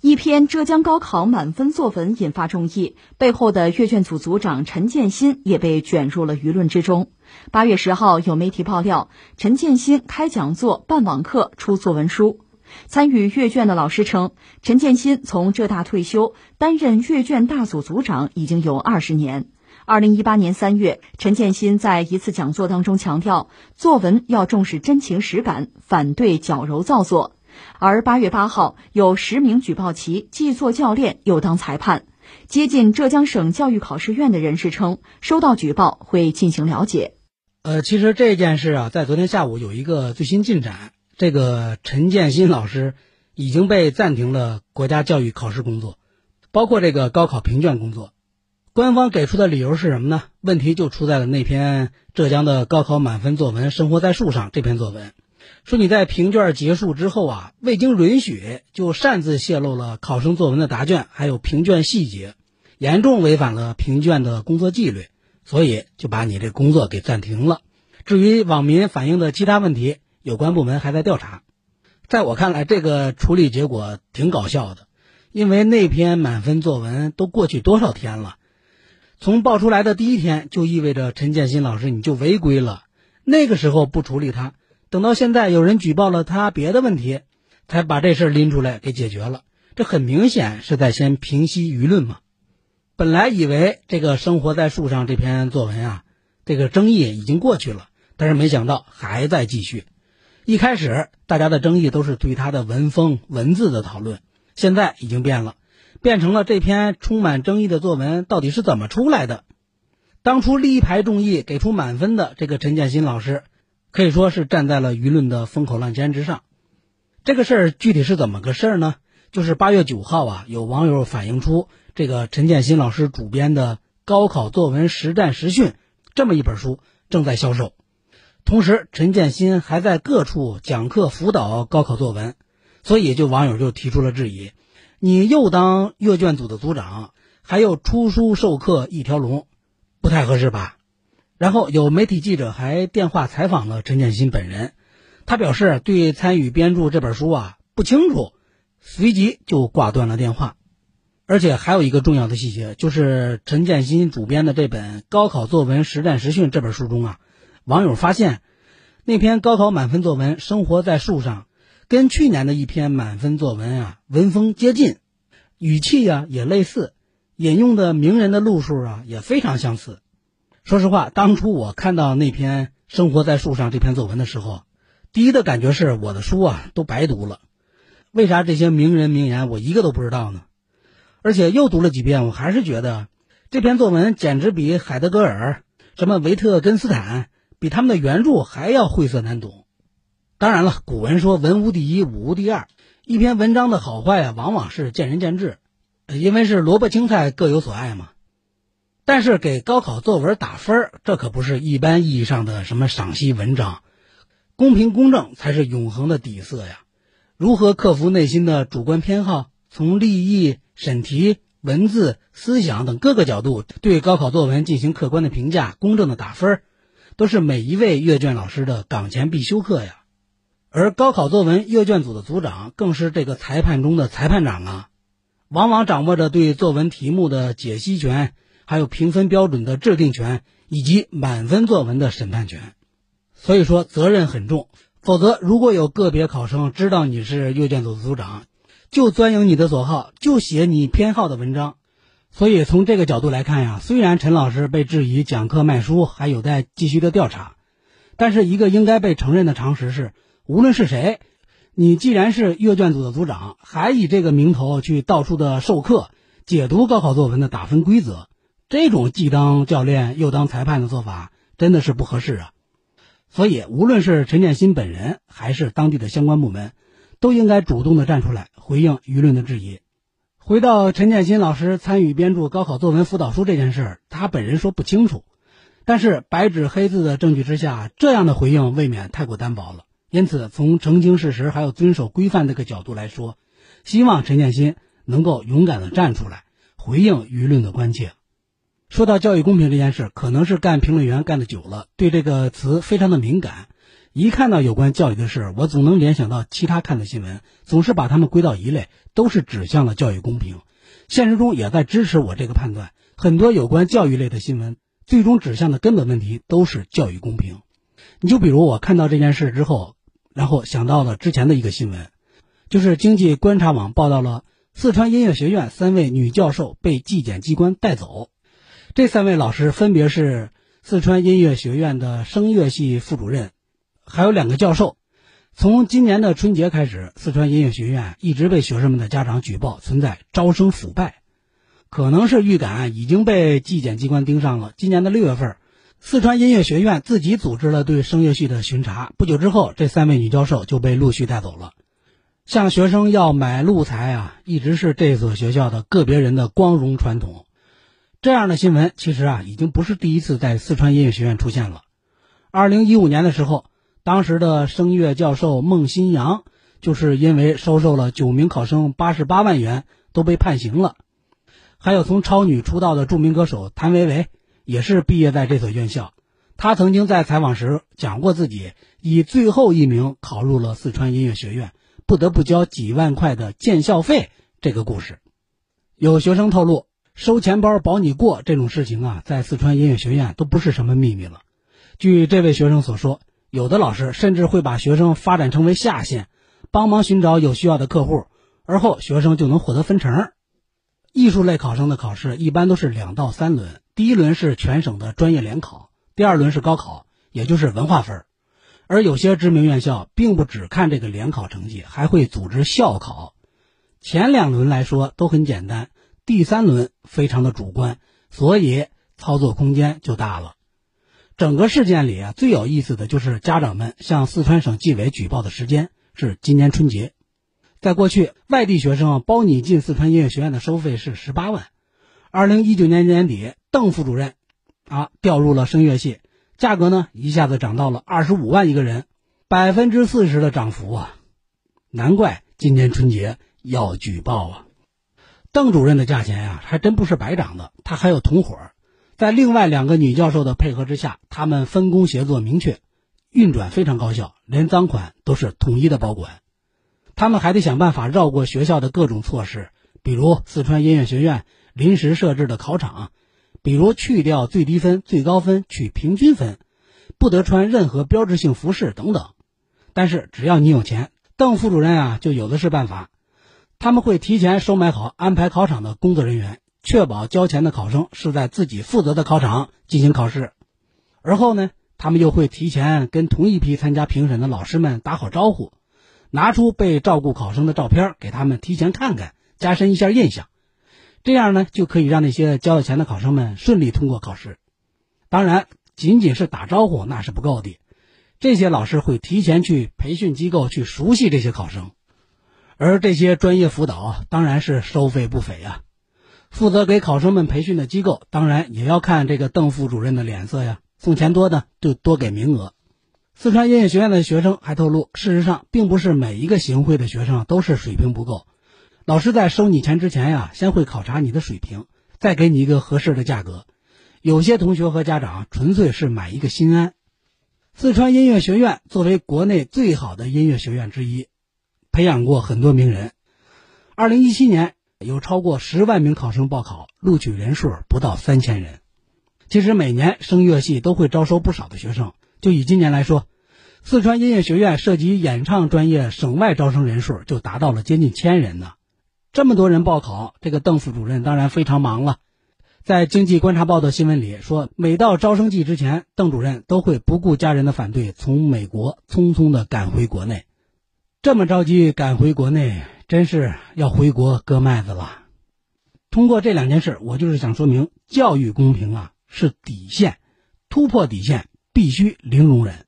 一篇浙江高考满分作文引发众议，背后的阅卷组组长陈建新也被卷入了舆论之中。八月十号，有媒体爆料，陈建新开讲座、办网课、出作文书。参与阅卷的老师称，陈建新从浙大退休，担任阅卷大组组长已经有二十年。二零一八年三月，陈建新在一次讲座当中强调，作文要重视真情实感，反对矫揉造作。而八月八号，有十名举报其既做教练又当裁判。接近浙江省教育考试院的人士称，收到举报会进行了解。呃，其实这件事啊，在昨天下午有一个最新进展，这个陈建新老师已经被暂停了国家教育考试工作，包括这个高考评卷工作。官方给出的理由是什么呢？问题就出在了那篇浙江的高考满分作文《生活在树上》这篇作文。说你在评卷结束之后啊，未经允许就擅自泄露了考生作文的答卷，还有评卷细节，严重违反了评卷的工作纪律，所以就把你这工作给暂停了。至于网民反映的其他问题，有关部门还在调查。在我看来，这个处理结果挺搞笑的，因为那篇满分作文都过去多少天了，从爆出来的第一天就意味着陈建新老师你就违规了，那个时候不处理他。等到现在有人举报了他别的问题，才把这事拎出来给解决了。这很明显是在先平息舆论嘛。本来以为这个生活在树上这篇作文啊，这个争议已经过去了，但是没想到还在继续。一开始大家的争议都是对他的文风、文字的讨论，现在已经变了，变成了这篇充满争议的作文到底是怎么出来的？当初力排众议给出满分的这个陈建新老师。可以说是站在了舆论的风口浪尖之上。这个事儿具体是怎么个事儿呢？就是八月九号啊，有网友反映出这个陈建新老师主编的《高考作文实战实训》这么一本书正在销售，同时陈建新还在各处讲课辅导高考作文，所以就网友就提出了质疑：你又当阅卷组的组长，还有出书授课一条龙，不太合适吧？然后有媒体记者还电话采访了陈建新本人，他表示对参与编著这本书啊不清楚，随即就挂断了电话。而且还有一个重要的细节，就是陈建新主编的这本《高考作文实战实训》这本书中啊，网友发现那篇高考满分作文《生活在树上》，跟去年的一篇满分作文啊文风接近，语气呀也类似，引用的名人的路数啊也非常相似。说实话，当初我看到那篇《生活在树上》这篇作文的时候，第一的感觉是我的书啊都白读了。为啥这些名人名言我一个都不知道呢？而且又读了几遍，我还是觉得这篇作文简直比海德格尔、什么维特根斯坦比他们的原著还要晦涩难懂。当然了，古文说文无第一，武无第二，一篇文章的好坏啊，往往是见仁见智，因为是萝卜青菜各有所爱嘛。但是给高考作文打分这可不是一般意义上的什么赏析文章，公平公正才是永恒的底色呀。如何克服内心的主观偏好，从立意、审题、文字、思想等各个角度对高考作文进行客观的评价、公正的打分，都是每一位阅卷老师的岗前必修课呀。而高考作文阅卷组的组长更是这个裁判中的裁判长啊，往往掌握着对作文题目的解析权。还有评分标准的制定权以及满分作文的审判权，所以说责任很重。否则，如果有个别考生知道你是阅卷组组长，就钻营你的所好，就写你偏好的文章。所以从这个角度来看呀，虽然陈老师被质疑讲课卖书还有待继续的调查，但是一个应该被承认的常识是，无论是谁，你既然是阅卷组的组长，还以这个名头去到处的授课、解读高考作文的打分规则。这种既当教练又当裁判的做法真的是不合适啊！所以，无论是陈建新本人还是当地的相关部门，都应该主动的站出来回应舆论的质疑。回到陈建新老师参与编著高考作文辅导书这件事儿，他本人说不清楚，但是白纸黑字的证据之下，这样的回应未免太过单薄了。因此，从澄清事实还有遵守规范这个角度来说，希望陈建新能够勇敢的站出来回应舆论的关切。说到教育公平这件事，可能是干评论员干的久了，对这个词非常的敏感，一看到有关教育的事，我总能联想到其他看的新闻，总是把它们归到一类，都是指向了教育公平。现实中也在支持我这个判断。很多有关教育类的新闻，最终指向的根本问题都是教育公平。你就比如我看到这件事之后，然后想到了之前的一个新闻，就是经济观察网报道了四川音乐学院三位女教授被纪检机关带走。这三位老师分别是四川音乐学院的声乐系副主任。还有两个教授，从今年的春节开始，四川音乐学院一直被学生们的家长举报存在招生腐败，可能是预感已经被纪检机关盯上了。今年的六月份，四川音乐学院自己组织了对声乐系的巡查，不久之后，这三位女教授就被陆续带走了。向学生要买路财啊，一直是这所学校的个别人的光荣传统。这样的新闻其实啊，已经不是第一次在四川音乐学院出现了。二零一五年的时候。当时的声乐教授孟新阳，就是因为收受了九名考生八十八万元，都被判刑了。还有从超女出道的著名歌手谭维维，也是毕业在这所院校。他曾经在采访时讲过自己以最后一名考入了四川音乐学院，不得不交几万块的建校费这个故事。有学生透露，收钱包保你过这种事情啊，在四川音乐学院都不是什么秘密了。据这位学生所说。有的老师甚至会把学生发展成为下线，帮忙寻找有需要的客户，而后学生就能获得分成。艺术类考生的考试一般都是两到三轮，第一轮是全省的专业联考，第二轮是高考，也就是文化分。而有些知名院校并不只看这个联考成绩，还会组织校考。前两轮来说都很简单，第三轮非常的主观，所以操作空间就大了。整个事件里啊，最有意思的就是家长们向四川省纪委举报的时间是今年春节。在过去，外地学生包你进四川音乐学院的收费是十八万。二零一九年年底，邓副主任啊调入了声乐系，价格呢一下子涨到了二十五万一个人，百分之四十的涨幅啊！难怪今年春节要举报啊！邓主任的价钱呀，还真不是白涨的，他还有同伙。在另外两个女教授的配合之下，他们分工协作明确，运转非常高效，连赃款都是统一的保管。他们还得想办法绕过学校的各种措施，比如四川音乐学院临时设置的考场，比如去掉最低分、最高分，取平均分，不得穿任何标志性服饰等等。但是只要你有钱，邓副主任啊就有的是办法，他们会提前收买好安排考场的工作人员。确保交钱的考生是在自己负责的考场进行考试，而后呢，他们又会提前跟同一批参加评审的老师们打好招呼，拿出被照顾考生的照片给他们提前看看，加深一下印象。这样呢，就可以让那些交了钱的考生们顺利通过考试。当然，仅仅是打招呼那是不够的，这些老师会提前去培训机构去熟悉这些考生，而这些专业辅导当然是收费不菲呀。负责给考生们培训的机构，当然也要看这个邓副主任的脸色呀。送钱多的就多给名额。四川音乐学院的学生还透露，事实上并不是每一个行贿的学生都是水平不够。老师在收你钱之前呀，先会考察你的水平，再给你一个合适的价格。有些同学和家长纯粹是买一个心安。四川音乐学院作为国内最好的音乐学院之一，培养过很多名人。二零一七年。有超过十万名考生报考，录取人数不到三千人。其实每年声乐系都会招收不少的学生。就以今年来说，四川音乐学院涉及演唱专业省外招生人数就达到了接近千人呢。这么多人报考，这个邓副主任当然非常忙了。在经济观察报的新闻里说，每到招生季之前，邓主任都会不顾家人的反对，从美国匆匆的赶回国内。这么着急赶回国内。真是要回国割麦子了。通过这两件事，我就是想说明，教育公平啊是底线，突破底线必须零容忍。